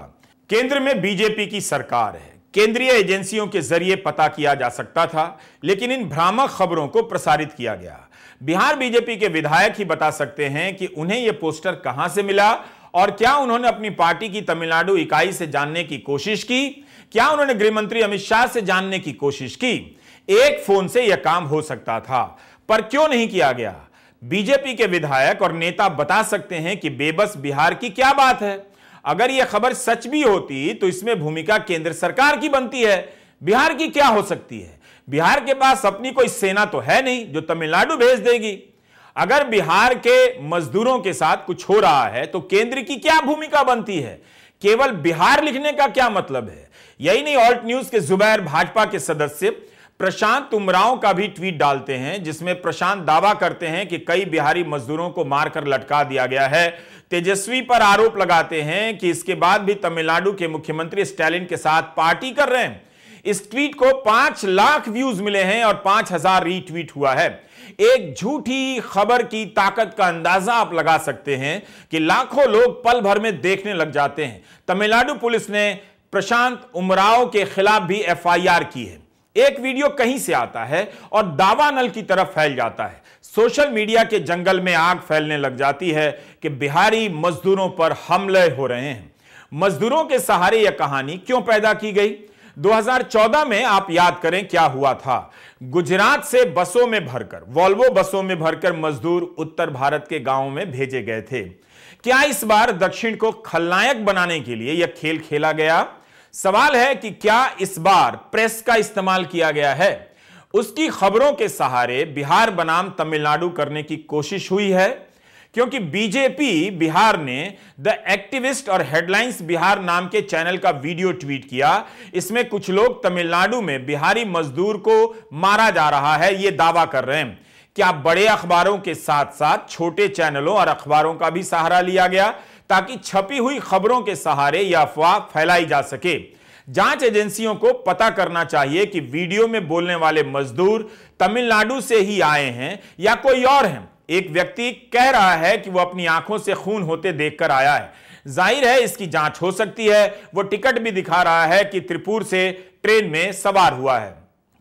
B: केंद्र में बीजेपी की सरकार है। केंद्रीय एजेंसियों के ज़रिए पता किया जा सकता था, लेकिन इन भ्रामक खबरों को प्रसारित किया गया। बिहार बीजेपी के विधायक ही बता सकते हैं कि उन्हें यह पोस्टर कहाँ से मिला और क्या उन्होंने अपनी पार्टी की तमिलनाडु इकाई से जानने की कोशिश की? क्या उन्होंने गृह मंत्री अमित शाह से जानने की कोशिश की? एक फ़ोन से यह काम हो सकता था, पर क्यों नहीं किया गया? बीजेपी के विधायक और नेता बता सकते हैं कि बेबस बिहार की क्या बात है। अगर यह खबर सच भी होती तो इसमें भूमिका केंद्र सरकार की बनती है। बिहार की क्या हो सकती है? बिहार के पास अपनी कोई सेना तो है नहीं, जो तमिलनाडु भेज देगी। अगर बिहार के मजदूरों के साथ कुछ हो रहा है तो केंद्र की क्या भूमिका बनती है? केवल बिहार लिखने का क्या मतलब है? यही नहीं, ऑल्ट न्यूज़ के जुबैर भाजपा के सदस्य प्रशांत उमराव का भी ट्वीट डालते हैं, जिसमें प्रशांत दावा करते हैं कि कई बिहारी मजदूरों को मारकर लटका दिया गया है। तेजस्वी पर आरोप लगाते हैं कि इसके बाद भी तमिलनाडु के मुख्यमंत्री स्टैलिन के साथ पार्टी कर रहे हैं। इस ट्वीट को पाँच लाख व्यूज़ मिले हैं और पाँच हज़ार रीट्वीट हुआ है। एक झूठी खबर की ताकत का अंदाज़ा आप लगा सकते हैं कि लाखों लोग पल भर में देखने लग जाते हैं। तमिलनाडु पुलिस ने प्रशांत उमराव के खिलाफ भी एफआईआर की है। एक वीडियो कहीं से आता है और दावा नल की तरफ़ फैल जाता है। सोशल मीडिया के जंगल में आग फैलने लग जाती है कि बिहारी मजदूरों पर हमले हो रहे हैं। मजदूरों के सहारे यह कहानी क्यों पैदा की गई? 2014 में आप याद करें क्या हुआ था। गुजरात से बसों में भरकर, वॉल्वो बसों में भरकर मजदूर उत्तर भारत के गाँवों में भेजे गए थे। क्या इस बार दक्षिण को खलनायक बनाने के लिए यह खेल खेला गया? सवाल है कि क्या इस बार प्रेस का इस्तेमाल किया गया है? उसकी खबरों के सहारे बिहार बनाम तमिलनाडु करने की कोशिश हुई है, क्योंकि बीजेपी, बिहार ने द एक्टिविस्ट और हेडलाइंस बिहार नाम के चैनल का वीडियो ट्वीट किया। इसमें कुछ लोग तमिलनाडु में बिहारी मजदूर को मारा जा रहा है यह दावा कर रहे हैं। क्या बड़े अखबारों के साथ साथ छोटे चैनलों और अखबारों का भी सहारा लिया गया? ताकि छपी हुई खबरों के सहारे यह अफवाह फैलाई जा सके। जाँच एजेंसियों को पता करना चाहिए कि वीडियो में बोलने वाले मजदूर तमिलनाडु से ही आए हैं या कोई और हैं। एक व्यक्ति कह रहा है कि वो अपनी आँखों से खून होते देखकर आया है। ज़ाहिर है इसकी जाँच हो सकती है। वो टिकट भी दिखा रहा है कि त्रिपुर से ट्रेन में सवार हुआ है।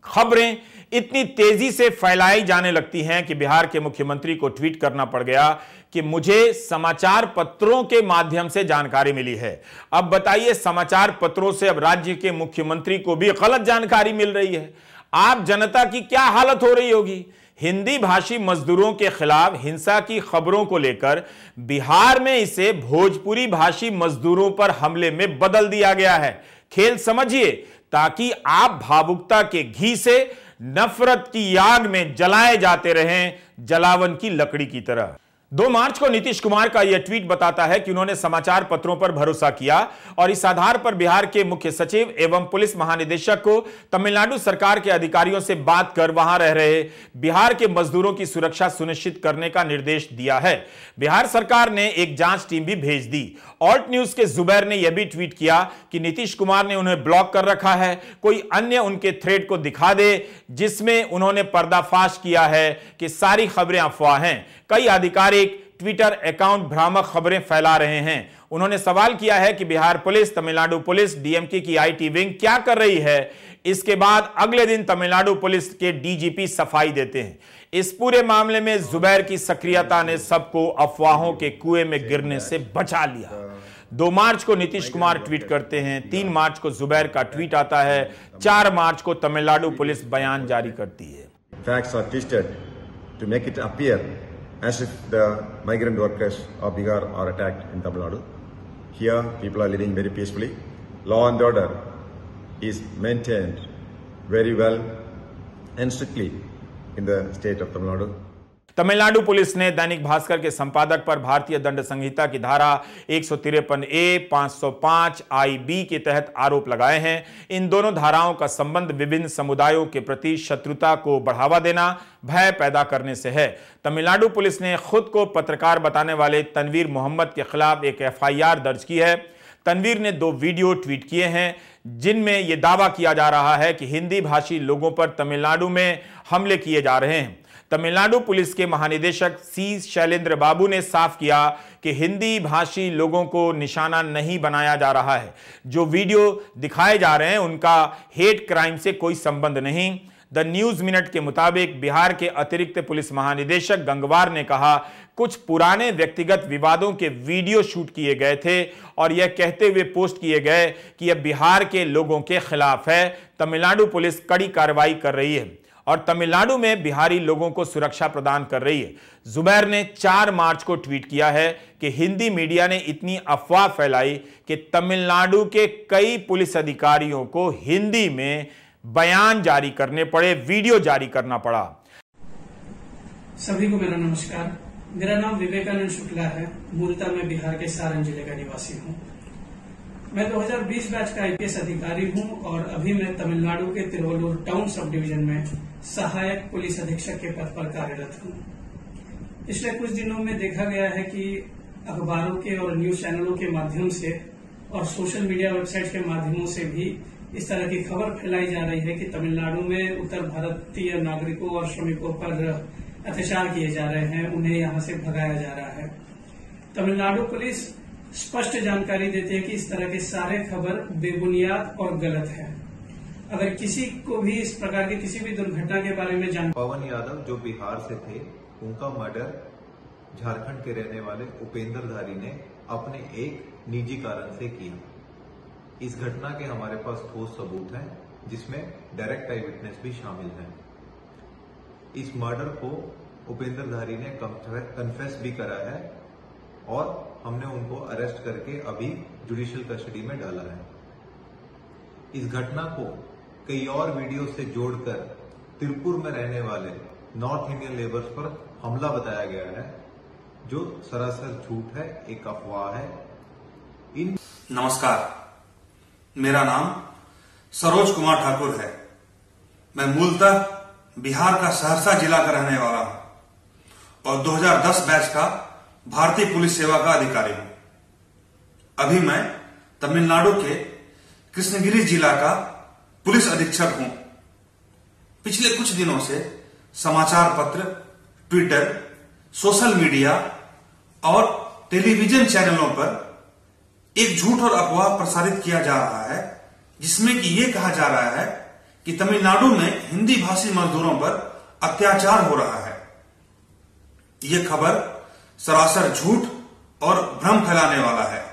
B: खबरें इतनी तेज़ी से फैलाई जाने लगती हैं कि बिहार के मुख्यमंत्री को ट्वीट करना पड़ गया कि मुझे समाचार पत्रों के माध्यम से जानकारी मिली है। अब बताइए, समाचार पत्रों से अब राज्य के मुख्यमंत्री को भी गलत जानकारी मिल रही है। आप जनता की क्या हालत हो रही होगी? हिंदी भाषी मजदूरों के खिलाफ हिंसा की खबरों को लेकर बिहार में इसे भोजपुरी भाषी मजदूरों पर हमले में बदल दिया गया है। खेल समझिए, ताकि आप भावुकता के घी से नफरत की आग में जलाए जाते रहें, जलावन की लकड़ी की तरह। दो मार्च को नीतीश कुमार का यह ट्वीट बताता है कि उन्होंने समाचार पत्रों पर भरोसा किया और इस आधार पर बिहार के मुख्य सचिव एवं पुलिस महानिदेशक को तमिलनाडु सरकार के अधिकारियों से बात कर वहाँ रह रहे बिहार के मजदूरों की सुरक्षा सुनिश्चित करने का निर्देश दिया है। बिहार सरकार ने एक जाँच टीम भी भेज दी ऑल्ट न्यूज़ के जुबैर ने यह भी ट्वीट किया कि नीतीश कुमार ने उन्हें ब्लॉक कर रखा है। कोई अन्य उनके थ्रेड को दिखा दे, जिसमें उन्होंने पर्दाफाश किया है कि सारी खबरें अफवाह हैं। कई आधिकारिक ट्विटर अकाउंट भ्रामक खबरें फैला रहे हैं। उन्होंने सवाल किया है कि Bihar police, Tamil Nadu police DMK की आईटी विंग क्या कर रही है? इसके बाद अगले दिन तमिलनाडु पुलिस के डीजीपी सफ़ाई देते हैं। इस पूरे मामले में जुबैर की सक्रियता ने सबको अफवाहों के कुएँ में गिरने से बचा लिया दो मार्च को नीतीश कुमार ट्वीट करते हैं तीन मार्च को जुबैर का ट्वीट आता है चार मार्च को तमिलनाडु पुलिस बयान जारी करती है
D: Facts are twisted to make it appear as if the migrant workers of Bihar are attacked in Tamil Nadu. Here, people are living very peacefully. Law and order is maintained very well and strictly the state of Tamil Nadu.
B: Tamil Nadu police ने दैनिक भास्कर के संपादक पर भारतीय दंड संहिता की धारा एक सौ तिरपन ए, पाँच सौ पाँच आई बी के तहत आरोप लगाए हैं। इन दोनों धाराओं का संबंध विभिन्न समुदायों के प्रति शत्रुता को बढ़ावा देना, भय पैदा करने से है। तमिलनाडु पुलिस ने खुद को पत्रकार बताने वाले तनवीर मोहम्मद के खिलाफ एक एफआईआर दर्ज की है। तनवीर ने दो वीडियो ट्वीट किए हैं, जिनमें यह दावा किया जा रहा है कि हिंदी भाषी लोगों पर तमिलनाडु में हमले किए जा रहे हैं। तमिलनाडु पुलिस के महानिदेशक सी शैलेंद्र बाबू ने साफ़ किया कि हिंदी भाषी लोगों को निशाना नहीं बनाया जा रहा है। जो वीडियो दिखाए जा रहे हैं, उनका हेट क्राइम से कोई संबंध नहीं। द न्यूज़ मिनट के मुताबिक बिहार के अतिरिक्त पुलिस महानिदेशक गंगवार ने कहा, कुछ पुराने व्यक्तिगत विवादों के वीडियो शूट किए गए थे और यह कहते हुए पोस्ट किए गए कि यह बिहार के लोगों के खिलाफ है। तमिलनाडु पुलिस कड़ी कार्रवाई कर रही है और तमिलनाडु में बिहारी लोगों को सुरक्षा प्रदान कर रही है। जुबैर ने 4 मार्च को ट्वीट किया है कि हिंदी मीडिया ने इतनी अफवाह फैलाई कि तमिलनाडु के कई पुलिस अधिकारियों को हिंदी में बयान जारी करने पड़े, वीडियो जारी करना पड़ा।
E: सभी को मेरा नमस्कार। मेरा नाम विवेकानंद शुक्ला है। मूलतः मैं बिहार के सारण ज़िले का निवासी हूँ। मैं 2020 बैच का आईपीएस अधिकारी हूँ और अभी मैं तमिलनाडु के तिरुवल्लुर टाउन सब डिवीज़न में सहायक पुलिस अधीक्षक के पद पर कार्यरत हूँ। पिछले कुछ दिनों में देखा गया है कि अखबारों के और न्यूज़ चैनलों के माध्यम से और सोशल मीडिया वेबसाइट के माध्यमों से भी इस तरह की खबर फैलाई जा रही है कि तमिलनाडु में उत्तर भारतीय नागरिकों और श्रमिकों पर अत्याचार किए जा रहे हैं, उन्हें यहाँ से भगाया जा रहा है। तमिलनाडु पुलिस स्पष्ट जानकारी देती है कि इस तरह के सारे खबर बेबुनियाद और गलत है। अगर किसी को भी इस प्रकार की किसी भी दुर्घटना के बारे में जान
F: पवन यादव, जो बिहार से थे, उनका मर्डर झारखंड के रहने वाले उपेंद्र धारी ने अपने एक निजी कारण से किया। इस घटना के हमारे पास ठोस सबूत हैं, जिसमें डायरेक्ट आई विटनेस भी शामिल है। इस मर्डर को उपेंद्र धारी ने कन्फेस भी करा है और हमने उनको अरेस्ट करके अभी जुडिशियल कस्टडी में डाला है। इस घटना को कई और वीडियो से जोड़कर तिरपुर में रहने वाले नॉर्थ इंडियन लेबर्स पर हमला बताया गया है, जो सरासर झूठ है, एक अफवाह है। इन
G: नमस्कार। मेरा नाम सरोज कुमार ठाकुर है। मैं मूलतः बिहार का सहरसा जिला का रहने वाला हूँ और 2010 बैच का भारतीय पुलिस सेवा का अधिकारी हूँ। अभी मैं तमिलनाडु के कृष्णगिरी जिला का पुलिस अधीक्षक हूँ। पिछले कुछ दिनों से समाचार पत्र, ट्विटर, सोशल मीडिया और टेलीविज़न चैनलों पर एक झूठ और अफवाह प्रसारित किया जा रहा है, जिसमें कि यह कहा जा रहा है कि तमिलनाडु में हिंदी भाषी मजदूरों पर अत्याचार हो रहा है। यह खबर सरासर झूठ और भ्रम फैलाने वाला है।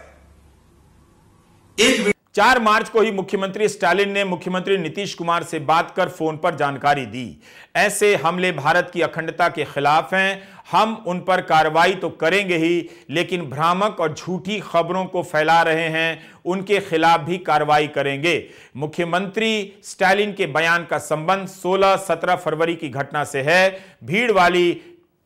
B: एक चार मार्च को ही मुख्यमंत्री स्टालिन ने मुख्यमंत्री नीतीश कुमार से बात कर फ़ोन पर जानकारी दी। ऐसे हमले भारत की अखंडता के खिलाफ हैं हम उन पर कार्रवाई तो करेंगे ही, लेकिन भ्रामक और झूठी खबरों को फैला रहे हैं, उनके खिलाफ भी कार्रवाई करेंगे। मुख्यमंत्री स्टालिन के बयान का संबंध 16-17 फरवरी की घटना से है। भीड़ वाली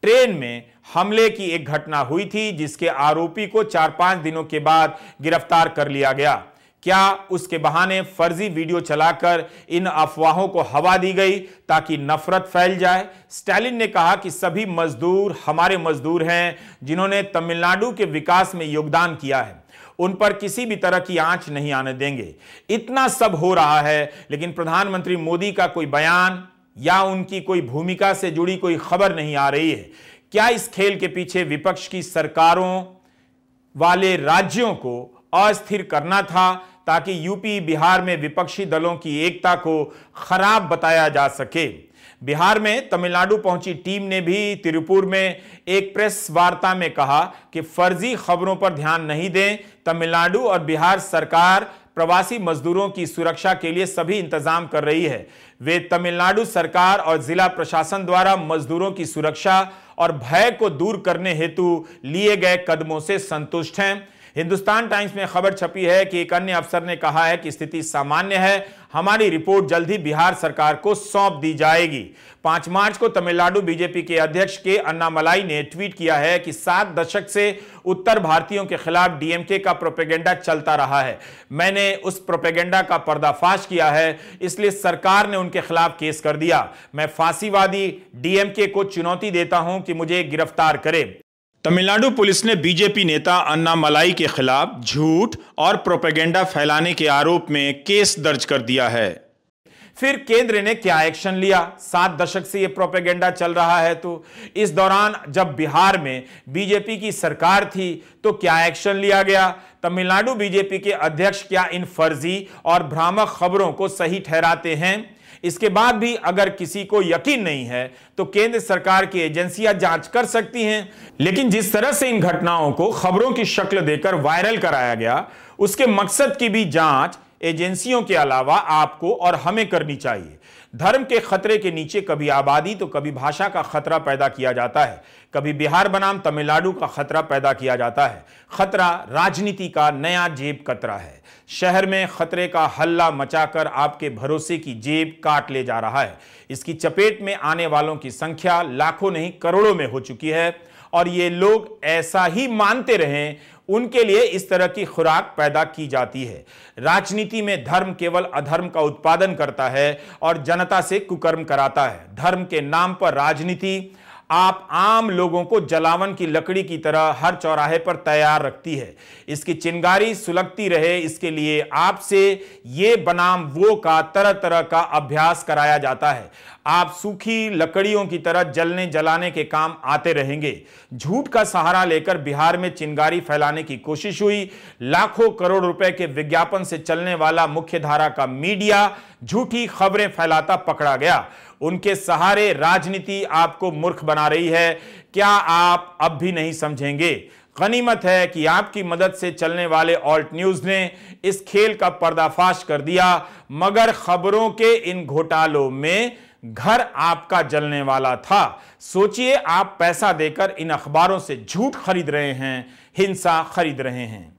B: ट्रेन में हमले की एक घटना हुई थी, जिसके आरोपी को चार पाँच दिनों के बाद गिरफ़्तार कर लिया गया। क्या उसके बहाने फर्जी वीडियो चलाकर इन अफवाहों को हवा दी गई ताकि नफरत फैल जाए? स्टैलिन ने कहा कि सभी मजदूर हमारे मजदूर हैं जिन्होंने तमिलनाडु के विकास में योगदान किया है। उन पर किसी भी तरह की आँच नहीं आने देंगे। इतना सब हो रहा है, लेकिन प्रधानमंत्री मोदी का कोई बयान या उनकी कोई भूमिका से जुड़ी कोई खबर नहीं आ रही है। क्या इस खेल के पीछे विपक्ष की सरकारों वाले राज्यों को अस्थिर करना था? ताकि यूपी, बिहार में विपक्षी दलों की एकता को खराब बताया जा सके। बिहार में तमिलनाडु पहुँची टीम ने भी तिरुपुर में एक प्रेस वार्ता में कहा कि फर्जी खबरों पर ध्यान नहीं दें। तमिलनाडु और बिहार सरकार प्रवासी मजदूरों की सुरक्षा के लिए सभी इंतज़ाम कर रही है। वे तमिलनाडु सरकार और जिला प्रशासन द्वारा मजदूरों की सुरक्षा और भय को दूर करने हेतु लिए गए कदमों से संतुष्ट हैं। हिंदुस्तान टाइम्स में खबर छपी है कि एक अन्य अफसर ने कहा है कि स्थिति सामान्य है। हमारी रिपोर्ट जल्द ही बिहार सरकार को सौंप दी जाएगी। पाँच मार्च को तमिलनाडु बीजेपी के अध्यक्ष के अन्नामलाई ने ट्वीट किया है कि सात दशक से उत्तर भारतीयों के खिलाफ डीएमके का प्रोपेगेंडा चलता रहा है। मैंने उस प्रोपेगेंडा का पर्दाफाश किया है, इसलिए सरकार ने उनके खिलाफ केस कर दिया। मैं फांसीवादी डीएमके को चुनौती देता हूँ कि मुझे गिरफ़्तार करे।
C: तमिलनाडु पुलिस ने बीजेपी नेता अन्ना मलाई के खिलाफ झूठ और प्रोपेगेंडा फैलाने के आरोप में केस दर्ज कर दिया है।
B: फिर केंद्र ने क्या एक्शन लिया? सात दशक से यह प्रोपेगेंडा चल रहा है तो इस दौरान जब बिहार में बीजेपी की सरकार थी तो क्या एक्शन लिया गया? तमिलनाडु बीजेपी के अध्यक्ष क्या इन फर्जी और भ्रामक खबरों को सही ठहराते हैं? इसके बाद भी अगर किसी को यकीन नहीं है तो केंद्र सरकार की एजेंसियाँ जाँच कर सकती हैं। लेकिन जिस तरह से इन घटनाओं को खबरों की शक्ल देकर वायरल कराया गया, उसके मकसद की भी जाँच एजेंसियों के अलावा आपको और हमें करनी चाहिए। धर्म के खतरे के नीचे कभी आबादी तो कभी भाषा का खतरा पैदा किया जाता है। कभी बिहार बनाम तमिलनाडु का खतरा पैदा किया जाता है। खतरा राजनीति का नया जेब कतरा है। शहर में खतरे का हल्ला मचाकर आपके भरोसे की जेब काट ले जा रहा है। इसकी चपेट में आने वालों की संख्या लाखों नहीं, करोड़ों में हो चुकी है। और ये लोग ऐसा ही मानते रहें, उनके लिए इस तरह की खुराक पैदा की जाती है। राजनीति में धर्म केवल अधर्म का उत्पादन करता है और जनता से कुकर्म कराता है। धर्म के नाम पर राजनीति आप आम लोगों को जलावन की लकड़ी की तरह हर चौराहे पर तैयार रखती है। इसकी चिंगारी सुलगती रहे, इसके लिए आपसे ये बनाम वो का तरह तरह का अभ्यास कराया जाता है। आप सूखी लकड़ियों की तरह जलने जलाने के काम आते रहेंगे। झूठ का सहारा लेकर बिहार में चिंगारी फैलाने की कोशिश हुई। लाखों करोड़ रुपए के विज्ञापन से चलने वाला मुख्य धारा का मीडिया झूठी खबरें फैलाता पकड़ा गया। उनके सहारे राजनीति आपको मूर्ख बना रही है। क्या आप अब भी नहीं समझेंगे? गनीमत है कि आपकी मदद से चलने वाले ऑल्ट न्यूज़ ने इस खेल का पर्दाफाश कर दिया, मगर खबरों के इन घोटालों में घर आपका जलने वाला था। सोचिए, आप पैसा देकर इन अखबारों से झूठ खरीद रहे हैं, हिंसा खरीद रहे हैं।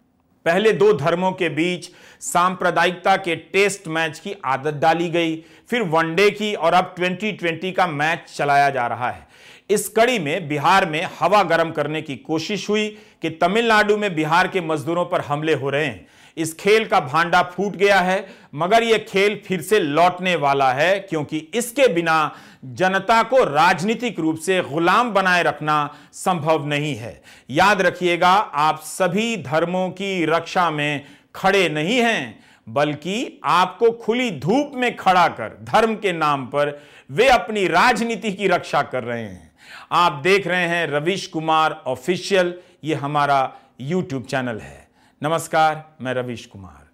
B: पहले दो धर्मों के बीच सांप्रदायिकता के टेस्ट मैच की आदत डाली गई, फिर वनडे की और अब 2020 का मैच चलाया जा रहा है। इस कड़ी में बिहार में हवा गर्म करने की कोशिश हुई कि तमिलनाडु में बिहार के मजदूरों पर हमले हो रहे हैं। इस खेल का भांडा फूट गया है, मगर यह खेल फिर से लौटने वाला है, क्योंकि इसके बिना जनता को राजनीतिक रूप से गुलाम बनाए रखना संभव नहीं है। याद रखिएगा, आप सभी धर्मों की रक्षा में खड़े नहीं हैं, बल्कि आपको खुली धूप में खड़ा कर धर्म के नाम पर वे अपनी राजनीति की रक्षा कर रहे हैं। आप देख रहे हैं रविश कुमार ऑफिशियल, ये हमारा यूट्यूब चैनल है। नमस्कार, मैं रविश कुमार।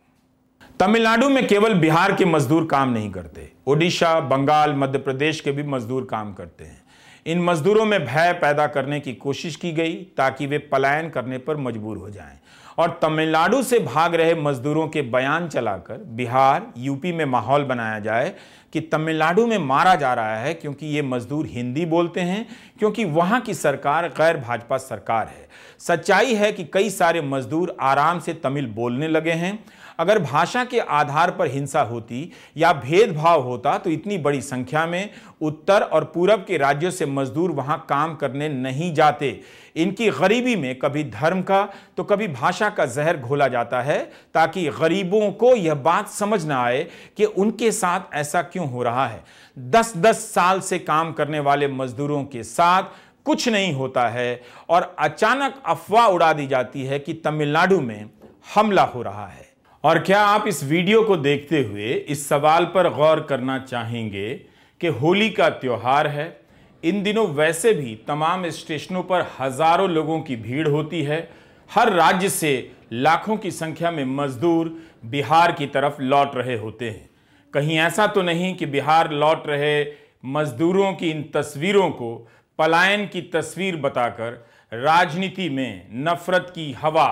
B: तमिलनाडु में केवल बिहार के मजदूर काम नहीं करते। ओडिशा, बंगाल, मध्य प्रदेश के भी मजदूर काम करते हैं। इन मजदूरों में भय पैदा करने की कोशिश की गई ताकि वे पलायन करने पर मजबूर हो जाएँ। और तमिलनाडु से भाग रहे मजदूरों के बयान चलाकर बिहार, यूपी में माहौल बनाया जाए कि तमिलनाडु में मारा जा रहा है क्योंकि ये मजदूर हिंदी बोलते हैं, क्योंकि वहाँ की सरकार गैर भाजपा सरकार है। सच्चाई है कि कई सारे मजदूर आराम से तमिल बोलने लगे हैं। अगर भाषा के आधार पर हिंसा होती या भेदभाव होता तो इतनी बड़ी संख्या में उत्तर और पूरब के राज्यों से मजदूर वहाँ काम करने नहीं जाते। इनकी गरीबी में कभी धर्म का तो कभी भाषा का जहर घोला जाता है, ताकि गरीबों को यह बात समझ ना आए कि उनके साथ ऐसा क्यों हो रहा है। दस दस साल से काम करने वाले मजदूरों के साथ कुछ नहीं होता है और अचानक अफवाह उड़ा दी जाती है कि तमिलनाडु में हमला हो रहा है। और क्या आप इस वीडियो को देखते हुए इस सवाल पर गौर करना चाहेंगे कि होली का त्यौहार है? इन दिनों वैसे भी तमाम स्टेशनों पर हज़ारों लोगों की भीड़ होती है। हर राज्य से लाखों की संख्या में मजदूर बिहार की तरफ़ लौट रहे होते हैं। कहीं ऐसा तो नहीं कि बिहार लौट रहे मजदूरों की इन तस्वीरों को पलायन की तस्वीर बताकर राजनीति में नफरत की हवा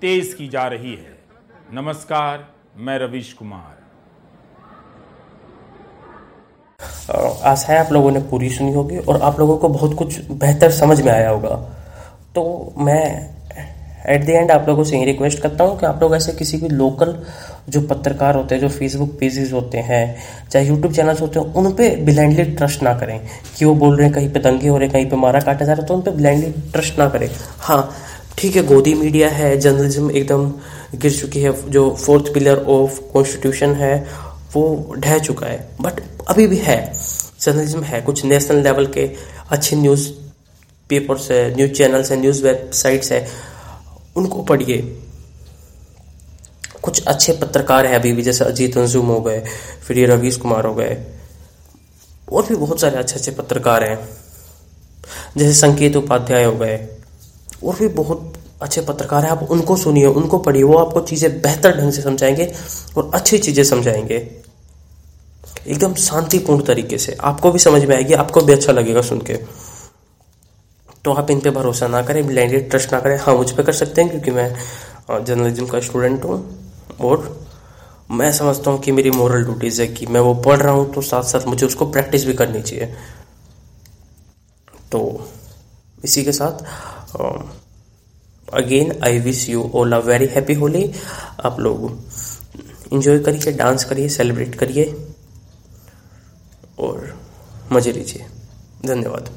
B: तेज की जा रही है। नमस्कार, मैं रविश कुमार।
A: आशा है आप लोगों ने पूरी सुनी होगी और आप लोगों को बहुत कुछ बेहतर समझ में आया होगा। तो मैं एट द एंड आप लोगों से यही रिक्वेस्ट करता हूँ कि आप लोग ऐसे किसी भी लोकल जो पत्रकार होते हैं, जो फेसबुक पेजेस होते हैं, चाहे यूट्यूब चैनल्स होते हैं, उन पर ब्लाइंडली ट्रस्ट ना करें। कि वो बोल रहे हैं, कहीं पे दंगे हो रहे हैं, कहीं पे मारा काटा जा रहा है तो उन पर ब्लाइंडली ट्रस्ट ना करें। हाँ ठीक है, गोदी मीडिया है जर्नलिज्म एकदम गिर चुकी है, जो फोर्थ पिलर ऑफ़ कॉन्स्टिट्यूशन है, वो ढह चुका है। बट अभी भी है जर्नलिज्म है, कुछ नेशनल लेवल के अच्छे न्यूज़ पेपर्स है न्यूज़ चैनल्स है न्यूज़ वेबसाइट्स है, उनको पढ़िए। कुछ अच्छे पत्रकार हैं अभी भी, जैसे अजीत अंजुम हो गए, फिर ये रवीश कुमार हो गए। और भी बहुत सारे अच्छे अच्छे पत्रकार हैं। जैसे संकेत उपाध्याय हो गए। और भी बहुत अच्छे पत्रकार हैं। आप उनको सुनिए, उनको पढ़िए, वो आपको चीज़ें बेहतर ढंग से समझाएँगे और अच्छी चीज़ें समझाएँगे। एकदम शांतिपूर्ण तरीके से। आपको भी समझ में आएगी, आपको भी अच्छा लगेगा सुन के। तो आप इन पे भरोसा ना करें ब्लाइंडली ट्रस्ट ना करें। हाँ मुझ पर कर सकते हैं, क्योंकि मैं जर्नलिज्म का स्टूडेंट हूँ। और मैं समझता हूँ कि मेरी मॉरल ड्यूटीज़ है कि मैं वो पढ़ रहा हूँ तो साथ साथ मुझे उसको प्रैक्टिस भी करनी चाहिए। तो इसी के साथ again I wish you all a very happy Holi. आप लोग इंजॉय करिए डांस करिए सेलिब्रेट करिए और मज़े लीजिए। धन्यवाद।